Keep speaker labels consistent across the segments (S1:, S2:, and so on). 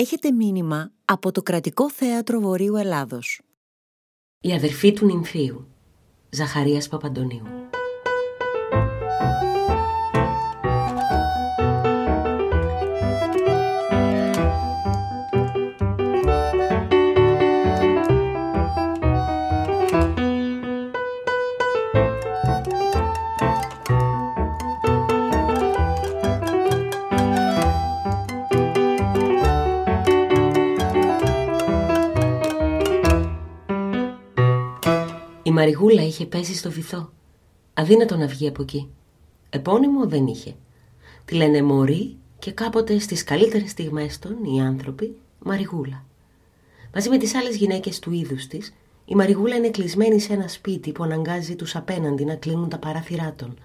S1: έχετε μήνυμα από το Κρατικό Θέατρο Βορείου Ελλάδος.
S2: Η αδερφή του νυμφίου, Ζαχαρίας Παπαντονίου. Μαριγούλα είχε πέσει στο βυθό. Αδύνατο να βγει από εκεί. Επώνυμο δεν είχε. Τη λένε Μωρή και κάποτε στις καλύτερες στιγμές των οι άνθρωποι Μαριγούλα. Μαζί με τις άλλες γυναίκες του είδους της, η Μαριγούλα είναι κλεισμένη σε ένα σπίτι που αναγκάζει τους απέναντι να κλείνουν τα παράθυρά των.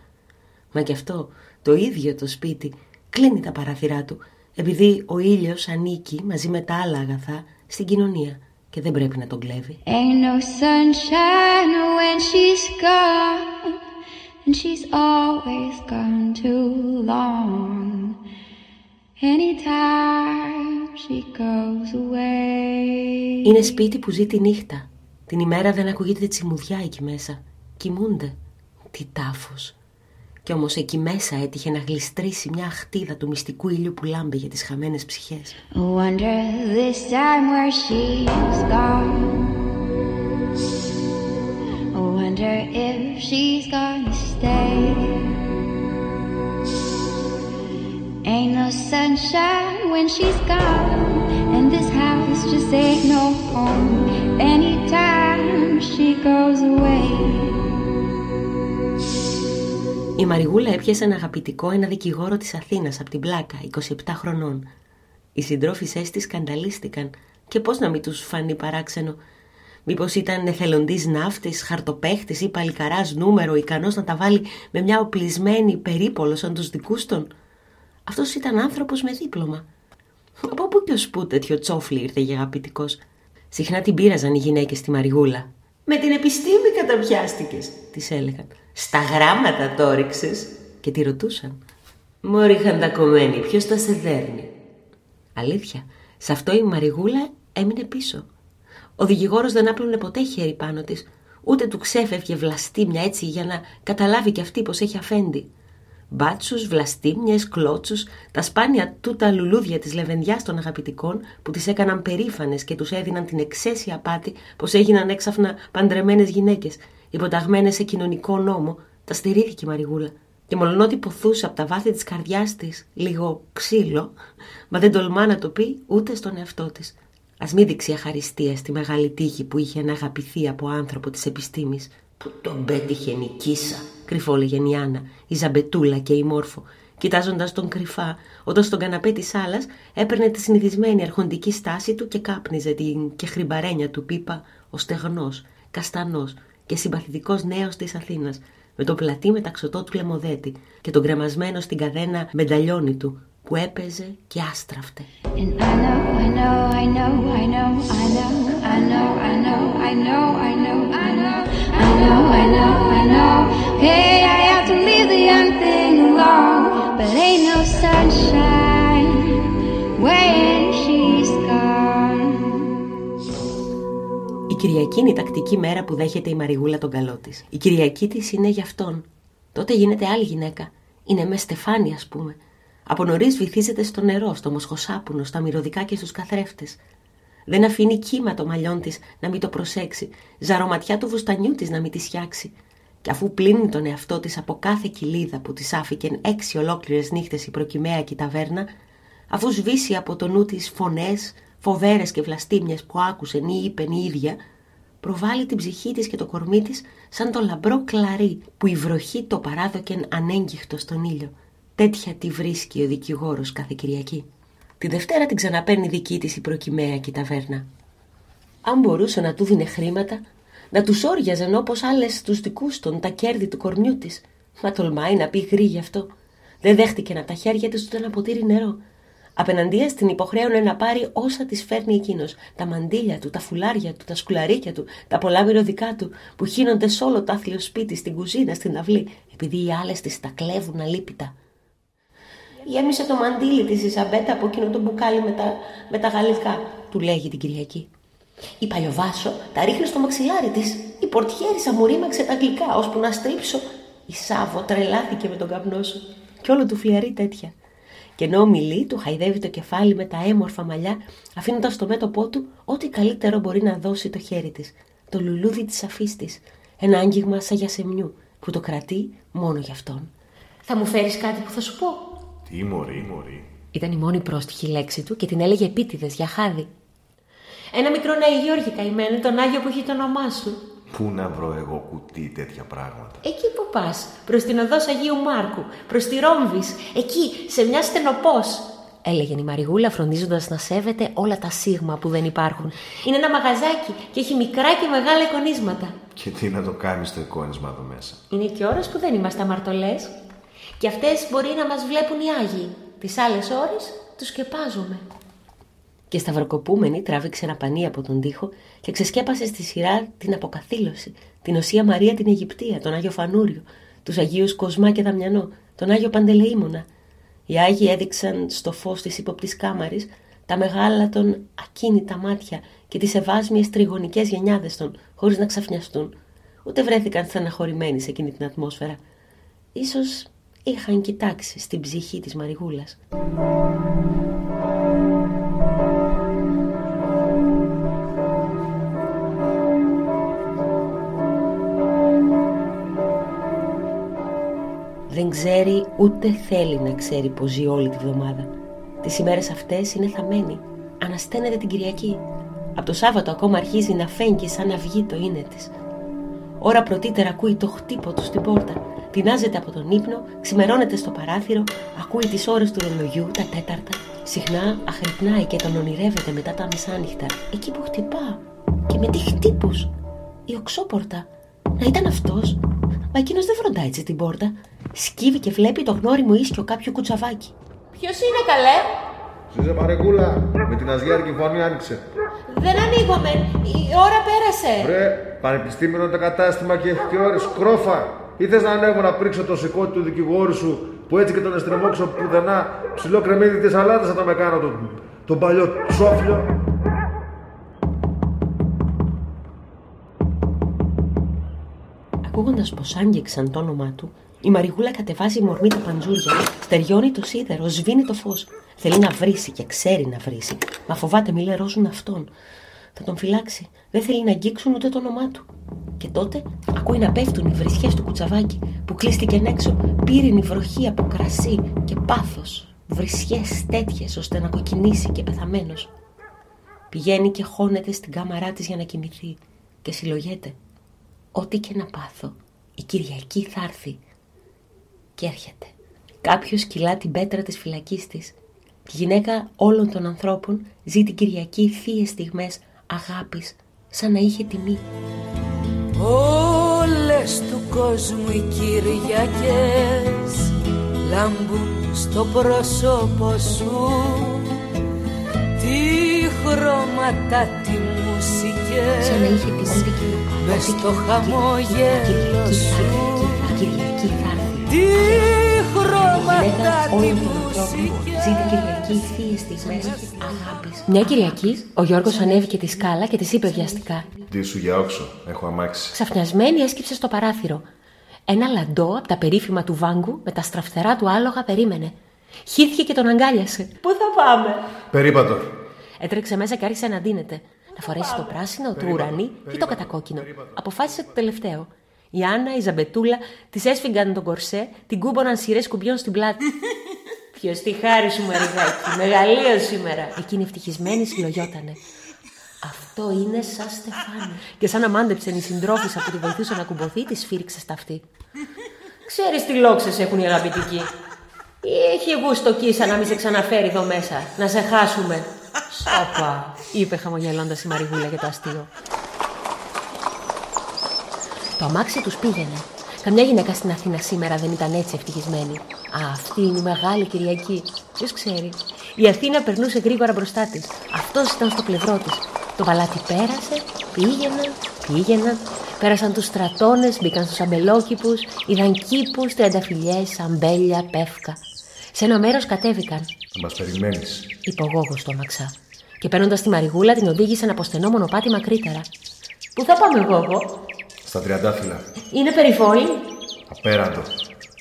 S2: Μα και αυτό, το ίδιο το σπίτι, κλείνει τα παράθυρά του, επειδή ο ήλιος ανήκει μαζί με τα άλλα αγαθά στην κοινωνία και δεν πρέπει να τον κλέβει.
S3: Ain't no sunshine when she's gone, and she's always gone too long. Anytime she goes away.
S2: Είναι σπίτι που ζει τη νύχτα. Την ημέρα δεν ακούγεται τσιμουδιά εκεί μέσα. Κοιμούνται. Τι τάφος. Κι όμως εκεί μέσα έτυχε να γλιστρήσει μια αχτίδα του μυστικού ήλιου που λάμπει για τις χαμένες ψυχές.
S3: Wonder this time where she's gone. Wonder if she's gonna stay. Ain't no sunshine when she's gone, and this house just ain't no home. Anytime she goes away.
S2: Η Μαριγούλα έπιασε ένα αγαπητικό ένα δικηγόρο της Αθήνας από την πλάκα, 27 χρονών. Οι συντρόφισσές της σκανταλίστηκαν και πώς να μην τους φανεί παράξενο; Μήπως ήταν εθελοντής ναύτης, χαρτοπαίχτης ή παλικαράς νούμερο ικανός να τα βάλει με μια οπλισμένη περίπολος σαν τους δικούς των; Αυτός ήταν άνθρωπος με δίπλωμα. Από πού και ως πού τέτοιο τσόφλι ήρθε για αγαπητικός; Συχνά την πείραζαν οι γυναίκες στη Μαριγούλα. «Με την επιστήμη καταπιάστηκες», της έλεγαν. «Στα γράμματα το όριξες» και τη ρωτούσαν. «Μωρή χαντακωμένη, ποιος τα σε δέρνει» Αλήθεια, σε αυτό η Μαριγούλα έμεινε πίσω. Ο δικηγόρος δεν άπλωνε ποτέ χέρι πάνω της, ούτε του ξέφευγε βλαστήμια έτσι για να καταλάβει κι αυτή πως έχει αφέντη. Μπάτσους, βλαστήμιες, κλώτσους, τα σπάνια τούτα λουλούδια της λεβενδιάς των αγαπητικών που τις έκαναν περήφανες και τους έδιναν την εξαίσια πάτη πως έγιναν έξαφνα παντρεμένες γυναίκες, υποταγμένες σε κοινωνικό νόμο, τα στερήθηκε η Μαριγούλα. Και μολονότι ποθούσε από τα βάθη της καρδιάς της λίγο ξύλο, μα δεν τολμά να το πει ούτε στον εαυτό της. Ας μην δείξει αχαριστία στη μεγάλη τύχη που είχε να αγαπηθεί από άνθρωπο της επιστήμης. Που τον πέτυχε νικήσα, κρυφόλεγε η Άννα, η Ζαμπετούλα και η Μόρφο, κοιτάζοντας τον κρυφά, όταν στον καναπέ της άλλας έπαιρνε τη συνηθισμένη αρχοντική στάση του και κάπνιζε την και χρυμπαρένια του πίπα ο στεγνός, καστανός και συμπαθητικός νέος της Αθήνας, με το πλατή μεταξωτό του λεμοδέτη και τον κρεμασμένο στην καδένα μενταλιόνι του που έπαιζε και άστραφτε.
S3: And
S2: Κυριακή είναι η τακτική μέρα που δέχεται η Μαριγούλα τον καλό της. Η Κυριακή της είναι για αυτόν. Τότε γίνεται άλλη γυναίκα. Είναι με στεφάνι, ας πούμε. Από νωρίς βυθίζεται στο νερό, στο μοσχοσάπουνο, στα μυρωδικά και στους καθρέφτες. Δεν αφήνει κύμα το μαλλιόν της να μην το προσέξει, ζαρωματιά του βουστανιού της να μην τη φτιάξει. Και αφού πλύνει τον εαυτό της από κάθε κοιλίδα που της άφηκε έξι ολόκληρες νύχτες η προκυμαία ταβέρνα, αφού σβήσει από το νου της φωνές, φοβέρες και βλαστήμιες που άκουσε ή είπε η ίδια, προβάλλει την ψυχή της και το κορμί της σαν το λαμπρό κλαρί που η βροχή το παράδοκεν ανέγκυχτο στον ήλιο. Τέτοια τη βρίσκει ο δικηγόρος κάθε Κυριακή. Τη Δευτέρα την ξαναπαίρνει δική της η προκυμαία και η ταβέρνα. Αν μπορούσε να του δίνε χρήματα, να τους όριαζαν όπως άλλες τους δικούς των τα κέρδη του κορμιού της. Μα τολμάει να πει γρή γι' αυτό. Δεν δέχτηκε να τα χέρια της ούτε ένα ποτήρι νερό. Απέναντία την υποχρέωνε να πάρει όσα της φέρνει εκείνος. Τα μαντίλια του, τα φουλάρια του, τα σκουλαρίκια του, τα πολλά μυρωδικά του, που χύνονται σε όλο το άθλιο σπίτι, στην κουζίνα, στην αυλή, επειδή οι άλλες της τα κλέβουν αλίπητα. γέμισε το μαντίλι της η Σαμπέτα από εκείνο το μπουκάλι με τα, με τα γαλλικά, του λέγει την Κυριακή. Η παλιοβάσο τα ρίχνει στο μαξιλάρι της. Η πορτιέρισα μου ρίμαξε τα γλυκά, ώσπου να στρίψω. Η Σάβο τρελάθηκε με τον καπνό σου. Κι όλο του φλιαρεί τέτοια. Και ενώ μιλεί, του χαϊδεύει το κεφάλι με τα έμορφα μαλλιά, αφήνοντας στο μέτωπό του ό,τι καλύτερο μπορεί να δώσει το χέρι της. Το λουλούδι της αφής της. Ένα άγγιγμα σαν γιασεμιού, που το κρατεί μόνο για αυτόν. Θα μου φέρεις κάτι που θα σου πω;
S4: Τι μωρή, μωρή.
S2: Ήταν η μόνη πρόστιχη λέξη του και την έλεγε επίτηδες για χάδι. Ένα μικρό Ναϊγιώργη καημένο, τον Άγιο που έχει το όνομά σου.
S4: Πού να βρω εγώ κουτί τέτοια πράγματα;
S2: Εκεί που πας, προς την οδό Αγίου Μάρκου, προς τη Ρόμβης, εκεί, σε μια στενοπός. Έλεγε η Μαριγούλα φροντίζοντας να σέβεται όλα τα σίγμα που δεν υπάρχουν. Είναι ένα μαγαζάκι και έχει μικρά και μεγάλα εικονίσματα.
S4: Και τι να το κάνεις το εικόνισμα εδώ μέσα;
S2: Είναι και ώρες που δεν είμαστε αμαρτωλές. Και αυτές μπορεί να μας βλέπουν οι Άγιοι. Τις άλλες ώρες τους σκεπάζουμε. Και σταυροκοπούμενη τράβηξε ένα πανί από τον τοίχο και ξεσκέπασε στη σειρά την αποκαθήλωση, την Οσία Μαρία την Αιγυπτία, τον Άγιο Φανούριο, τους Αγίους Κοσμά και Δαμιανό, τον Άγιο Παντελεήμονα. Οι Άγιοι έδειξαν στο φως της ύποπτης κάμαρης τα μεγάλα των ακίνητα μάτια και τις ευάσμιες τριγωνικές γενιάδες των, χωρίς να ξαφνιαστούν. Ούτε βρέθηκαν στεναχωρημένοι σε εκείνη την ατμόσφαιρα. Ίσως είχαν κοιτάξει στην ψυχή της Μαριγούλας. Δεν ξέρει ούτε θέλει να ξέρει πως ζει όλη τη βδομάδα. Τις ημέρες αυτές είναι θαμένη. Ανασταίνεται την Κυριακή. Από το Σάββατο ακόμα αρχίζει να φέγγει σαν να βγει το είναι της. Ώρα πρωτήτερα ακούει το χτύπο του στην πόρτα. Τεινάζεται από τον ύπνο, ξημερώνεται στο παράθυρο, ακούει τις ώρες του ρολογιού, τα τέταρτα. Συχνά αχρυπνάει και τον ονειρεύεται μετά τα μεσάνυχτα. Εκεί που χτυπά. Και με τι χτύπους. Η οξόπορτα. Να ήταν αυτός. Μα εκείνος δεν φροντάει έτσι την πόρτα. Σκύβει και βλέπει το γνώριμο ίσιο κάποιο κουτσαβάκι. Ποιος είναι καλέ;
S4: Σύζε παρεκούλα, με την αζιάρικη φωνή άνοιξε.
S2: Δεν ανοίγομαι. Η ώρα πέρασε.
S4: Βρε, πανεπιστήμιο το κατάστημα και έχει και ώρες. Κρόφα, ήθελες να ανέβω να πρίξω το σηκώτη του δικηγόρου σου που έτσι και τον εστρεμώξω πουδενά ψηλό κρεμμύδι της αλάτας θα το με κάνω τον, τον παλιό τσόφλιο.
S2: Ακούγοντας πως άγγιξαν το όνομά του, η Μαριγούλα κατεβάζει μορμή τα παντζούρια, στεριώνει το σίδερο, σβήνει το φως. Θέλει να βρίσει και ξέρει να βρίσει, μα φοβάται μη λερώσουν αυτόν. Θα τον φυλάξει. Δεν θέλει να αγγίξουν ούτε το όνομά του. Και τότε ακούει να πέφτουν οι βρισιές του κουτσαβάκι που κλείστηκε έξω, πύρινη βροχή από κρασί και πάθος. Βρισιές τέτοιες ώστε να κοκκινήσει και πεθαμένος. Πηγαίνει και χώνεται στην κάμαρά της για να κοιμηθεί και συλλογέται. Ό,τι και να πάθω, η Κυριακή θα έρθει. Και έρχεται. Κάποιος κυλά την πέτρα της φυλακής της. Τη γυναίκα όλων των ανθρώπων ζει την Κυριακή θείες στιγμές αγάπης, σαν να είχε τιμή.
S5: Όλες του κόσμου οι Κυριακές λάμπουν στο πρόσωπο σου τι χρώματα, τι μουσικές
S2: Σαν να είχε τιμή.
S5: μες στο χαμόγελο σου
S2: Η Κυριακή θα έρθει.
S5: Τι χρώματα,
S2: Γυναίκα
S5: τι
S2: όλων των ανθρώπων
S5: μουσικές
S2: ζει την Κυριακή θείες στιγμές αγάπης. Μια Κυριακή, ο Γιώργος ανέβηκε τη σκάλα και της είπε βιαστικά.
S4: Τι σου για όξο, έχω αμάξει.
S2: Ξαφνιασμένη έσκυψε στο παράθυρο. Ένα λαντό από τα περίφημα του Βάγκου με τα στραφτερά του άλογα περίμενε. Χύθηκε και τον αγκάλιασε. Πού θα πάμε;
S4: Περίπατο.
S2: Έτρεξε μέσα και άρχισε να ντύνεται. Θα φορέσει το πράσινο, το ουρανί ή το κατακόκκινο. Αποφάσισε το τελευταίο. Η Άννα, η Ζαμπετούλα, τη έσφυγαν τον κορσέ, την κούμποναν σειρές κουμπιών στην πλάτη. Ποιος τη χάρη σου, Μαριγάκη, μεγαλείο σήμερα. Εκείνη ευτυχισμένη συλλογιότανε. Αυτό είναι σαν στεφάνι. Και σαν να μάντεψαν οι συντρόφισσα που τη βοηθούσαν να κουμποθεί, τη σφύριξε στα αυτή. Ξέρεις τι λόξες έχουν οι αγαπητικοί. Ή έχει γούστο κίσα να μην σε ξαναφέρει εδώ μέσα, να σε χάσουμε. Σόπα, είπε χαμογελώντας η Μαριγούλα για το αστείο. Το αμάξι τους πήγαινε. Καμιά γυναίκα στην Αθήνα σήμερα δεν ήταν έτσι ευτυχισμένη. Α, αυτή είναι η μεγάλη Κυριακή. Ποιος ξέρει. Η Αθήνα περνούσε γρήγορα μπροστά της. Αυτός ήταν στο πλευρό της. Το παλάτι πέρασε, πήγαιναν, πήγαιναν. Πέρασαν τους στρατώνες, μπήκαν στους αμπελόκηπους, είδαν κήπους, τριανταφυλιέ, αμπέλια, πεύκα. Σε ένα μέρος κατέβηκαν,
S4: Θα μας περιμένεις.
S2: είπε ο Γόγο στο αμαξά. Και παίρνοντας τη Μαριγούλα, την οδήγησαν από στενό μονοπάτι μακρύτερα. Πού θα πάμε, Γόγο,
S4: Στα τριαντάφυλλα.
S2: είναι περιβόλη.
S4: Απέραντο.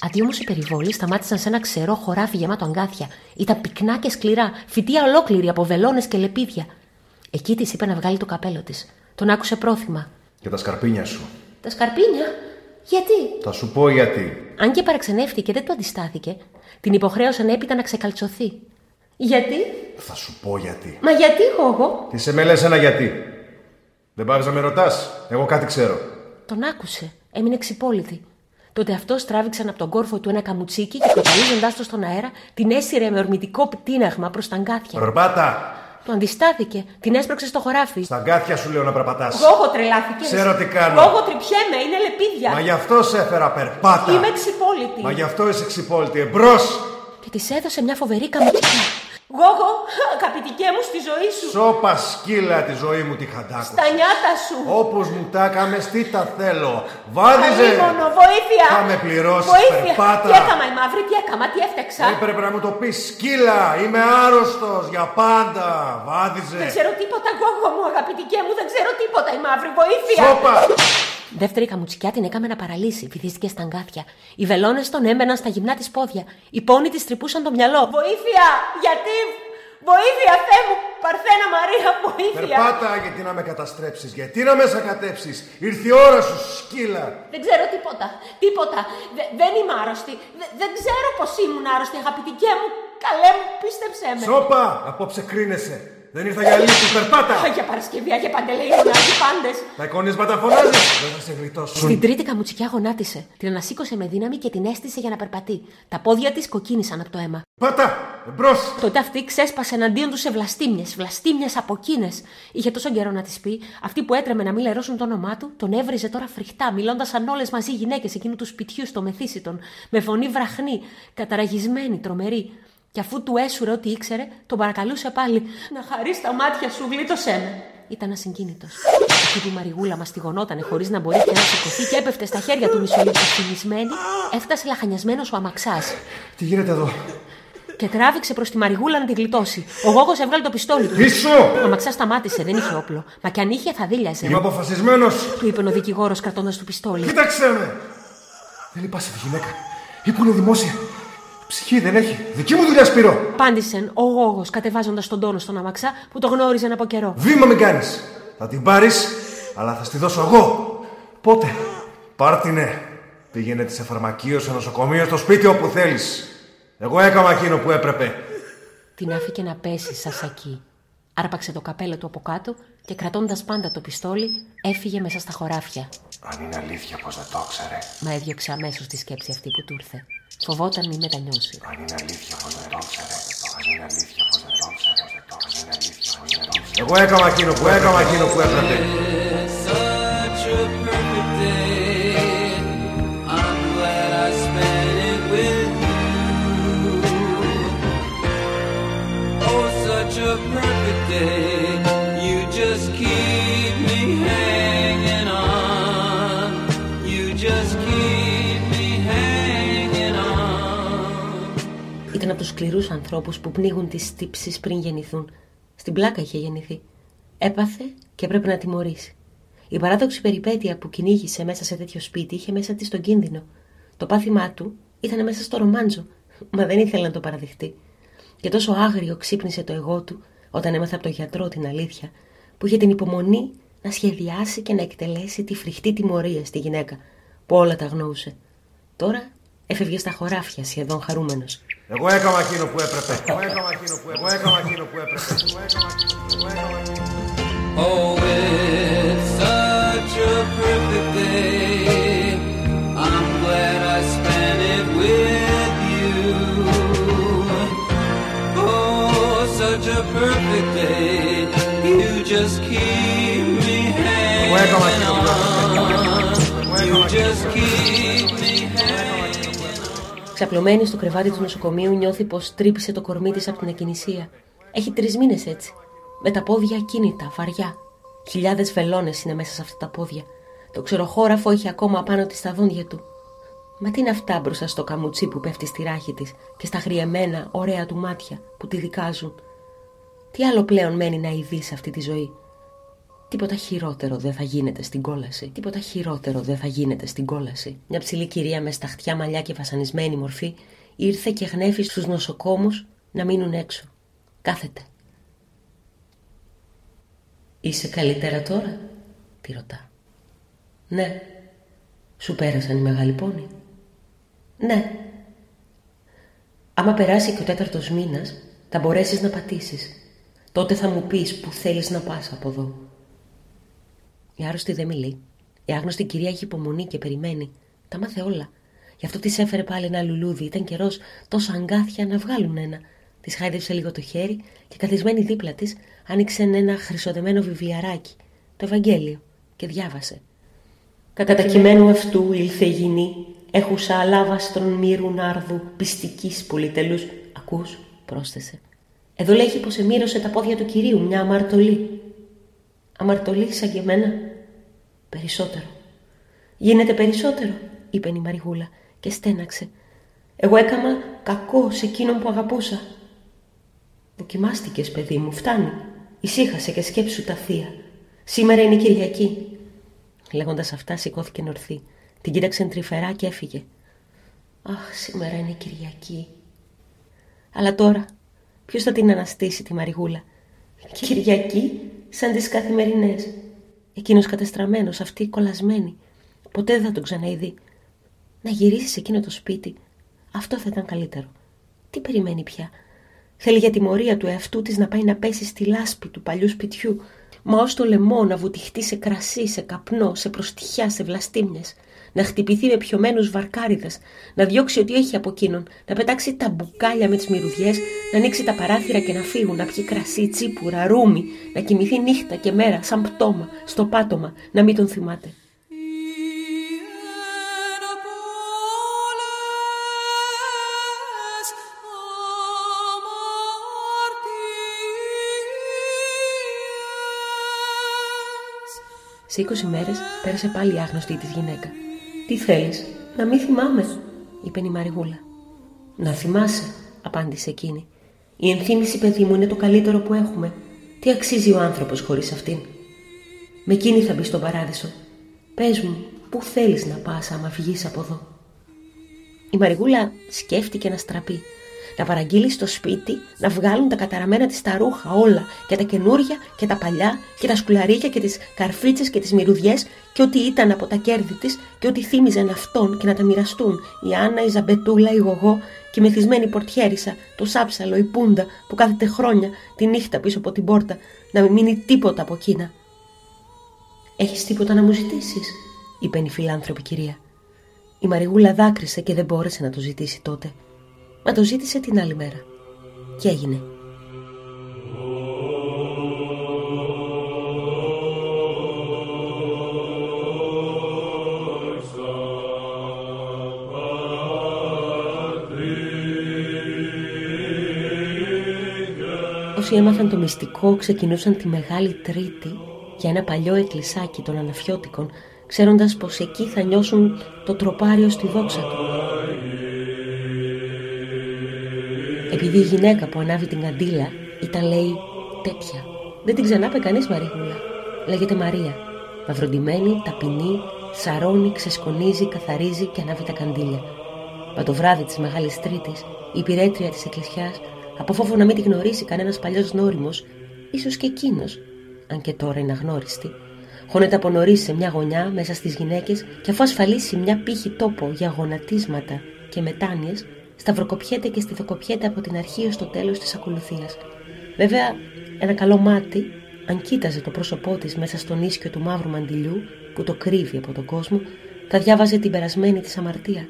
S2: Αντί όμως οι περιβόλοι σταμάτησαν σε ένα ξερό χωράφι γεμάτο αγκάθια. Ήταν πυκνά και σκληρά, φυτία ολόκληρη από βελόνες και λεπίδια. Εκεί της είπε να βγάλει το καπέλο της. Τον άκουσε πρόθυμα.
S4: Και τα σκαρπίνια σου.
S2: Τα σκαρπίνια, γιατί;
S4: Θα σου πω γιατί.
S2: Αν και παραξενεύτηκε, δεν του αντιστάθηκε. Την υποχρέωσαν έπειτα να ξεκαλτσωθεί. Γιατί;
S4: Θα σου πω γιατί.
S2: Μα γιατί, Γόγο;
S4: Τι σε με λες ένα γιατί. Δεν πάβεις να με ρωτάς. Εγώ κάτι ξέρω.
S2: Τον άκουσε. Έμεινε ξυπόλυτη. Τότε αυτός τράβηξαν από τον κόρφο του ένα καμουτσίκι και προκαλίζοντά το στον αέρα, την έσυρε με ορμητικό τίναγμα προς τα αγκάθια.
S4: Περπάτα.
S2: Του αντιστάθηκε, την έσπρωξε στο χωράφι.
S4: Στα αγκάθια σου λέω να περπατάς.
S2: Γόγο τρελάθηκε.
S4: Ξέρω τι κάνω.
S2: Γόγο τριπιέμαι, είναι λεπίδια.
S4: Μα γι' αυτό σε έφερα περπάτα.
S2: Είμαι ξυπόλυτη.
S4: Μα γι' αυτό είσαι ξυπόλυτη. Εμπρός.
S2: Και της έδωσε μια φοβερή καμουτσιά. Γόγο, αγαπητικέ μου στη ζωή σου.
S4: Σώπα σκύλα τη ζωή μου τη χαντάκω.
S2: Τα νιάτα σου.
S4: Όπως μου τα έκαμες, τι τα θέλω. Βάδιζε.
S2: Αλίμονο, βοήθεια.
S4: Θα με πληρώσεις,
S2: Βοήθεια.
S4: περπάτα.
S2: Τι έκαμα η μαύρη, τι έκαμα, τι έφταξα.
S4: Έπρεπε να μου το πεις σκύλα. Είμαι άρρωστος για πάντα.
S2: Δεν
S4: Βάδιζε.
S2: ξέρω τίποτα, Γόγο μου, αγαπητικέ μου, δεν ξέρω τίποτα η μαύρη, βοήθεια.
S4: Σώπα.
S2: Δεύτερη καμουτσικιά την έκαμε να παραλύσει, βυθίστηκε στα αγκάθια. Οι βελόνες τον έμεναν στα γυμνά της πόδια. Οι πόνοι της τρυπούσαν το μυαλό. Βοήθεια! Γιατί! Βοήθεια, Θεέ μου! Παρθένα Μαρία, βοήθεια!
S4: Περπάτα γιατί να με καταστρέψεις. Γιατί να με σακατέψεις. Ήρθε η ώρα σου σκύλα.
S2: Δεν ξέρω τίποτα. Τίποτα. Δε- δεν είμαι άρρωστη. Δε- δεν ξέρω πώ ήμουν άρρωστη, αγαπητικέ μου. Καλέ μου, πίστεψέ με.
S4: Σώπα. Απόψε κρίνεσαι. Δεν ήρθα για λύση. Περπάτα.
S2: Αγία Παρασκευή, Αγία Παντελεήμονα, Αγία πάντες.
S4: Τα εικονίσματα φωνάζεις. Δεν θα σε γλιτώσουν.
S2: Στην τρίτη καμουτσικιά γονάτισε. Την ανασήκωσε με δύναμη και την έστησε για να περπατεί. Τα πόδια της κοκκίνησαν από το αίμα.
S4: Πάτα. Εμπρός.
S2: Τότε αυτή ξέσπασε εναντίον τους σε βλαστήμιες, βλαστήμιες από εκείνε. Είχε τόσο καιρό να τη πει, αυτή που έτρεμε να μην λερώσουν το όνομά του, τον έβριζε τώρα φρικτά, μιλώντας σαν όλες μαζί οι γυναίκες εκείνου του σπιτιού στο μεθύσιτον, με φωνή βραχνή, καταραγισμένη, τρομερή. Και αφού του έσουρε ό,τι ήξερε, τον παρακαλούσε πάλι: Να χαρείς τα μάτια σου, γλίτωσέ με. Ήταν ασυγκίνητος. Εκεί που η Μαριγούλα μαστιγωνότανε χωρίς να μπορεί πια να σηκωθεί και έπεφτε στα χέρια του μισολιποσυνισμένη, έφτασε λαχανιασμένος ο αμαξάς.
S4: Τι γίνεται εδώ;
S2: Και τράβηξε προς τη Μαριγούλα να τη γλιτώσει. Ο Γόγος έβγαλε το πιστόλι του.
S4: Πίσω.
S2: Ο Αμαξάς σταμάτησε, δεν είχε όπλο. Μα κι αν είχε θα δίλιαζε.
S4: Είμαι αποφασισμένος.
S2: Του είπε ο δικηγόρος κρατώντας το πιστόλι.
S4: Κοίταξε με. Δεν λυπάσαι τη γυναίκα. Ή που είναι δημόσια. Ψυχή δεν έχει. Δική μου δουλειά Σπύρο.
S2: Πάντησε ο Γόγος κατεβάζοντας τον τόνο στον Αμαξά που το γνώριζαν από καιρό.
S4: Βήμα μην κάνεις. Θα την πάρεις, αλλά θα στη δώσω εγώ. Πότε; Πάρτινε. Πήγαινε της σε φαρμακείο, σε νοσοκομείο, στο σπίτι όπου θέλεις. Εγώ έκανα εκείνο που έπρεπε.
S2: Την άφηκε να πέσει σαν σακί. Άρπαξε το καπέλο του από κάτω και κρατώντας πάντα το πιστόλι, έφυγε μέσα στα χωράφια.
S4: Αν είναι αλήθεια πως δεν το ήξερε.
S2: Μα έδιωξε αμέσως τη σκέψη αυτή που του ήρθε. Φοβόταν μη μετανιώσει.
S4: Αν είναι αλήθεια πω δεν το ήξερε. Αν είναι αλήθεια πω δεν το ήξερε. Αν είναι αλήθεια πω δεν το ήξερε. Εγώ έκανα εκείνο που έκανα εκείνο που έπρεπε.
S5: such a perfect day. I'm glad I spent it with you. Oh, such a perfect day. On.
S2: Ήταν από του σκληρούς ανθρώπους που πνίγουν τις τύψεις πριν γεννηθούν. Στην πλάκα είχε γεννηθεί. Έπαθε και έπρεπε να τιμωρήσει. Η παράδοξη περιπέτεια που κυνήγησε μέσα σε τέτοιο σπίτι είχε μέσα της τον κίνδυνο. Το πάθημά του ήταν μέσα στο ρομάντζο, μα δεν ήθελε να το παραδεχτεί. Και τόσο άγριο ξύπνησε το εγώ του όταν έμαθε από τον γιατρό την αλήθεια, που είχε την υπομονή να σχεδιάσει και να εκτελέσει τη φρικτή τιμωρία στη γυναίκα, που όλα τα γνώρισε. Τώρα έφευγε στα χωράφια σχεδόν χαρούμενος.
S4: Εγώ έκανα εκείνο που έπρεπε. Εγώ έκανα εκείνο που έπρεπε. Εγώ έκανα εκείνο που έπρεπε. Εγώ έκανα εκείνο που έπρεπε. Εγώ έκανα εκείνο που έπρεπε.
S5: Oh, it's such a perfect day. I'm glad I spent it with you. Oh, such a perfect day. You just keep me
S4: Εγώ έκανα
S5: hanging
S4: εκείνο που έπρεπε.
S5: on. You just keep me hanging
S2: Ξαπλωμένη στο κρεβάτι του νοσοκομείου, νιώθει πως τρύπησε το κορμί της από την ακινησία. Έχει τρεις μήνες έτσι. Με τα πόδια ακίνητα, βαριά. Χιλιάδες βελόνε είναι μέσα σε αυτά τα πόδια. Το ξεροχώραφο έχει ακόμα πάνω τη τα δόντια του. Μα τι είναι αυτά μπροστά στο καμουτσί που πέφτει στη ράχη της και στα χρειεμένα ωραία του μάτια που τη δικάζουν; Τι άλλο πλέον μένει να ειδεί σε αυτή τη ζωή; Τίποτα χειρότερο δεν θα γίνεται στην κόλαση. Τίποτα χειρότερο δεν θα γίνεται στην κόλαση. Μια ψηλή κυρία με σταχτιά μαλλιά και βασανισμένη μορφή ήρθε και γνέφει στους νοσοκόμους να μείνουν έξω. Κάθεται. Είσαι καλύτερα τώρα, τη ρωτά. Ναι. Σου πέρασαν οι μεγάλοι πόνοι; Ναι. Άμα περάσει και ο τέταρτος μήνας, θα μπορέσεις να πατήσεις. Τότε θα μου πεις που θέλεις να πας από εδώ. Η άρρωστη δεν μιλεί. Η άγνωστη κυρία έχει υπομονή και περιμένει. Τα μάθε όλα. Γι' αυτό της έφερε πάλι ένα λουλούδι. Ήταν καιρός τόσο αγκάθια να βγάλουν ένα. Της χάιδευσε λίγο το χέρι και καθισμένη δίπλα της άνοιξε ένα χρυσοδεμένο βιβλιαράκι, το Ευαγγέλιο, και διάβασε. Κατά τα κειμένου αυτού ήλθε η γηνή, έχουσα αλάβαστρον μύρου νάρδου πιστικής πολυτελούς. Ακούς, πρόσθεσε. Εδώ λέγει πως εμήρωσε τα πόδια του κυρίου μια αμαρτωλή. Αμαρτωλή σαν και εμένα. Περισσότερο. Γίνεται περισσότερο, είπε η Μαριγούλα και στέναξε. Εγώ έκανα κακό σε εκείνον που αγαπούσα. Δοκιμάστηκες, παιδί μου, φτάνει. Ησύχασε και σκέψου τα θεία. Σήμερα είναι Κυριακή. Λέγοντας αυτά σηκώθηκε νορθή. Την κοίταξε τρυφερά και έφυγε. Αχ, σήμερα είναι Κυριακή. Αλλά τώρα, ποιος θα την αναστήσει τη Μαριγούλα; Κυριακή, σαν τις καθημερινές. Εκείνος κατεστραμμένος, αυτή κολλασμένη. Ποτέ δεν θα τον ξαναειδεί. Να γυρίσεις σε εκείνο το σπίτι. Αυτό θα ήταν καλύτερο. Τι περιμένει πια; Θέλει για τιμωρία του εαυτού της να πάει να πέσει στη λάσπη του παλιού σπιτιού. Μα ως το λαιμό να βουτυχτεί σε κρασί, σε καπνό, σε προστιχιά, σε βλαστήμιες. Να χτυπηθεί με πιωμένους βαρκάριδες, να διώξει ό,τι έχει από εκείνον, να πετάξει τα μπουκάλια με τις μυρουδιές, να ανοίξει τα παράθυρα και να φύγουν, να πιει κρασί, τσίπουρα, ρούμι, να κοιμηθεί νύχτα και μέρα σαν πτώμα, στο πάτωμα, να μην τον θυμάται. Σε 20 μέρες πέρασε πάλι η άγνωστη της γυναίκα. «Τι θέλεις, να μην θυμάμαι», είπε η Μαριγούλα. «Να θυμάσαι», απάντησε εκείνη. «Η ενθύμηση, παιδί μου, είναι το καλύτερο που έχουμε. Τι αξίζει ο άνθρωπος χωρίς αυτήν». «Με εκείνη θα μπεις στον παράδεισο. Πες μου, πού θέλεις να πας άμα φυγείς από εδώ». Η Μαριγούλα σκέφτηκε να στραπεί να παραγγείλει στο σπίτι να βγάλουν τα καταραμένα της τα ρούχα όλα και τα καινούρια και τα παλιά και τα σκουλαρίκια και τις καρφίτσες και τις μυρουδιές και ό,τι ήταν από τα κέρδη της και ό,τι θύμιζαν αυτόν και να τα μοιραστούν η Άννα, η Ζαμπετούλα, η Γογό και η μεθυσμένη πορτιέρισα, το σάψαλο, η Πούντα που κάθεται χρόνια τη νύχτα πίσω από την πόρτα να μην μείνει τίποτα από εκείνα. «Έχεις τίποτα να μου ζητήσεις» είπε η φιλάνθρωπη κυρία. Η Μαριγούλα δάκρυσε και δεν μπόρεσε να το ζητήσει τότε. Μα το ζήτησε την άλλη μέρα. Και έγινε. Όσοι έμαθαν το μυστικό ξεκινούσαν τη Μεγάλη Τρίτη για ένα παλιό εκκλησάκι των Αναφιώτικων ξέροντας πως εκεί θα νιώσουν το τροπάριο στη δόξα του. Επειδή η γυναίκα που ανάβει την καντήλα ήταν, λέει, τέτοια. Δεν την ξανάπε κανείς Μαρίγουλα. Λέγεται Μαρία. Μαυροντημένη, ταπεινή, σαρώνει, ξεσκονίζει, καθαρίζει και ανάβει τα καντήλια. Μα το βράδυ της Μεγάλης Τρίτης, η υπηρέτρια της Εκκλησιάς, από φόβο να μην τη γνωρίσει κανένας παλιός γνώριμος, ίσως και εκείνος, αν και τώρα είναι αγνώριστη, χώνεται από νωρίς σε μια γωνιά μέσα στις γυναίκες και αφού ασφαλίσει μια πύχη τόπο για γονατίσματα και μετάνοιες, σταυροκοπιέται και στιθοκοπιέται από την αρχή ως το τέλος της ακολουθίας. Βέβαια, ένα καλό μάτι, αν κοίταζε το πρόσωπό της μέσα στον ίσκιο του μαύρου μαντιλιού που το κρύβει από τον κόσμο, θα διάβαζε την περασμένη της αμαρτία.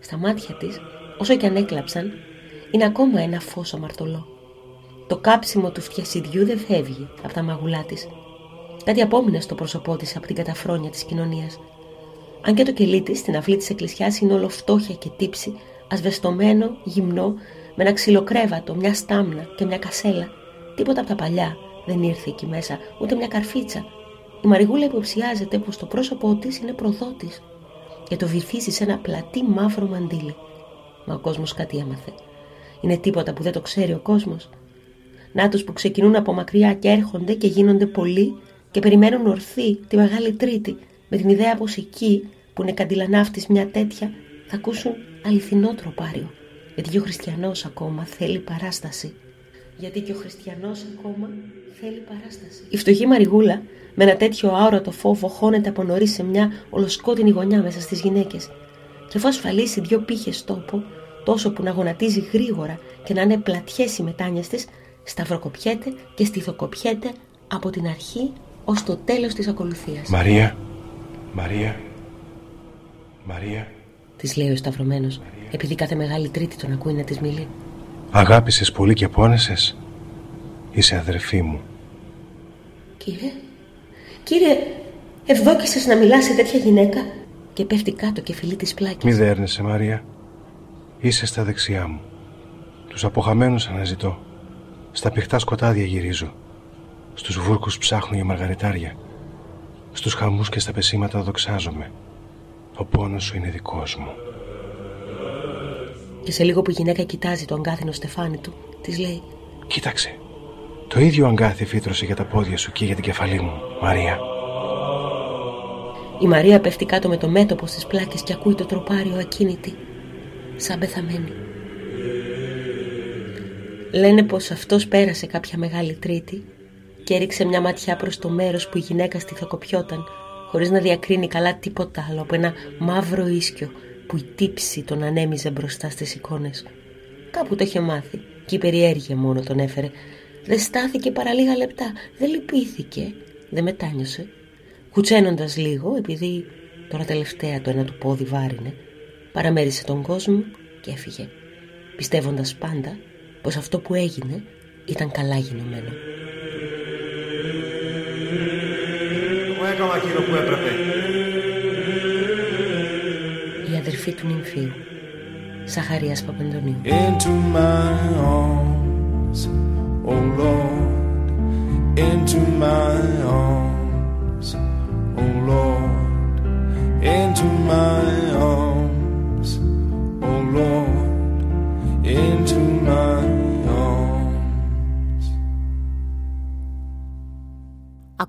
S2: Στα μάτια της, όσο και αν έκλαψαν, είναι ακόμα ένα φως αμαρτωλό. Το κάψιμο του φτιασιδιού δεν φεύγει από τα μαγουλά της. Κάτι απόμεινε στο πρόσωπό της από την καταφρόνια της κοινωνίας. Αν και το κελί της στην αυλή της εκκλησιάς είναι όλο φτώχεια και τύψη, ασβεστομένο, γυμνό, με ένα ξυλοκρέβατο, μια στάμνα και μια κασέλα. Τίποτα από τα παλιά δεν ήρθε εκεί μέσα, ούτε μια καρφίτσα. Η Μαριγούλα υποψιάζεται πως το πρόσωπό της είναι προδότης. και το βυθίσει σε ένα πλατή μαύρο μαντίλι. Μα ο κόσμος κάτι έμαθε. Είναι τίποτα που δεν το ξέρει ο κόσμος. Να τους που ξεκινούν από μακριά και έρχονται και γίνονται πολλοί και περιμένουν ορθή τη Μεγάλη Τρίτη με την ιδέα πως εκεί που είναι καντιλανάφτης μια τέτοια θα ακούσουν αληθινό τροπάριο. Γιατί και ο χριστιανός ακόμα θέλει παράσταση. Γιατί και ο χριστιανός ακόμα θέλει παράσταση. Η φτωχή Μαριγούλα με ένα τέτοιο αόρατο φόβο χώνεται από νωρίς σε μια ολοσκότεινη γωνιά μέσα στις γυναίκες. Και αφού ασφαλίσει δύο πύχες τόπο, τόσο που να γονατίζει γρήγορα και να είναι πλατιές οι μετάνοιες της, σταυροκοπιέται και στιθοκοπιέται από την αρχή ως το τέλος της ακολουθίας.
S6: Μαρία, Μαρία, Μαρία.
S2: Της λέει ο σταυρωμένος, επειδή κάθε μεγάλη τρίτη τον ακούει να της μιλεί.
S6: Αγάπησες πολύ και πόνεσες; Είσαι αδερφή μου.
S2: Κύριε, κύριε, ευδόκησες να μιλάς σε τέτοια γυναίκα; Και πέφτει κάτω και φιλεί τις πλάκες.
S6: Μη δέρνεσαι, Μαρία. Είσαι στα δεξιά μου. Τους αποχαμένους αναζητώ. Στα πηχτά σκοτάδια γυρίζω. Στους βούρκους ψάχνω για μαργαριτάρια. Στους χαμούς και στα πεσήματα δοξάζομαι. Ο πόνος σου είναι δικός μου.
S2: Και σε λίγο που η γυναίκα κοιτάζει το αγκάθινο στεφάνι του, της λέει
S6: Κοίταξε. Το ίδιο αγκάθι φύτρωσε για τα πόδια σου και για την κεφαλή μου, Μαρία.
S2: Η Μαρία πέφτει κάτω με το μέτωπο στις πλάκες και ακούει το τροπάριο ακίνητη, σαν πεθαμένη. Λένε πως αυτός πέρασε κάποια μεγάλη τρίτη και έριξε μια ματιά προς το μέρος που η γυναίκα στιθοκοπιόταν χωρίς να διακρίνει καλά τίποτα άλλο από ένα μαύρο ίσκιο που η τύψη τον ανέμιζε μπροστά στις εικόνες. Κάπου το είχε μάθει και η περιέργεια μόνο τον έφερε. Δεν στάθηκε παρά λίγα λεπτά, δεν λυπήθηκε, δεν μετάνιωσε. Κουτσένοντας λίγο, επειδή τώρα τελευταία το ένα του πόδι βάρινε, παραμέρισε τον κόσμο και έφυγε, πιστεύοντας πάντα πως αυτό που έγινε ήταν καλά γινωμένο.
S4: Εγώ έκανα εκείνο που έπρεπε.
S2: Η αδερφή του νυμφίου, Σαχαρίας Παπαντονίου.
S7: into my arms, oh Lord, into my arms, oh Lord, into my arms,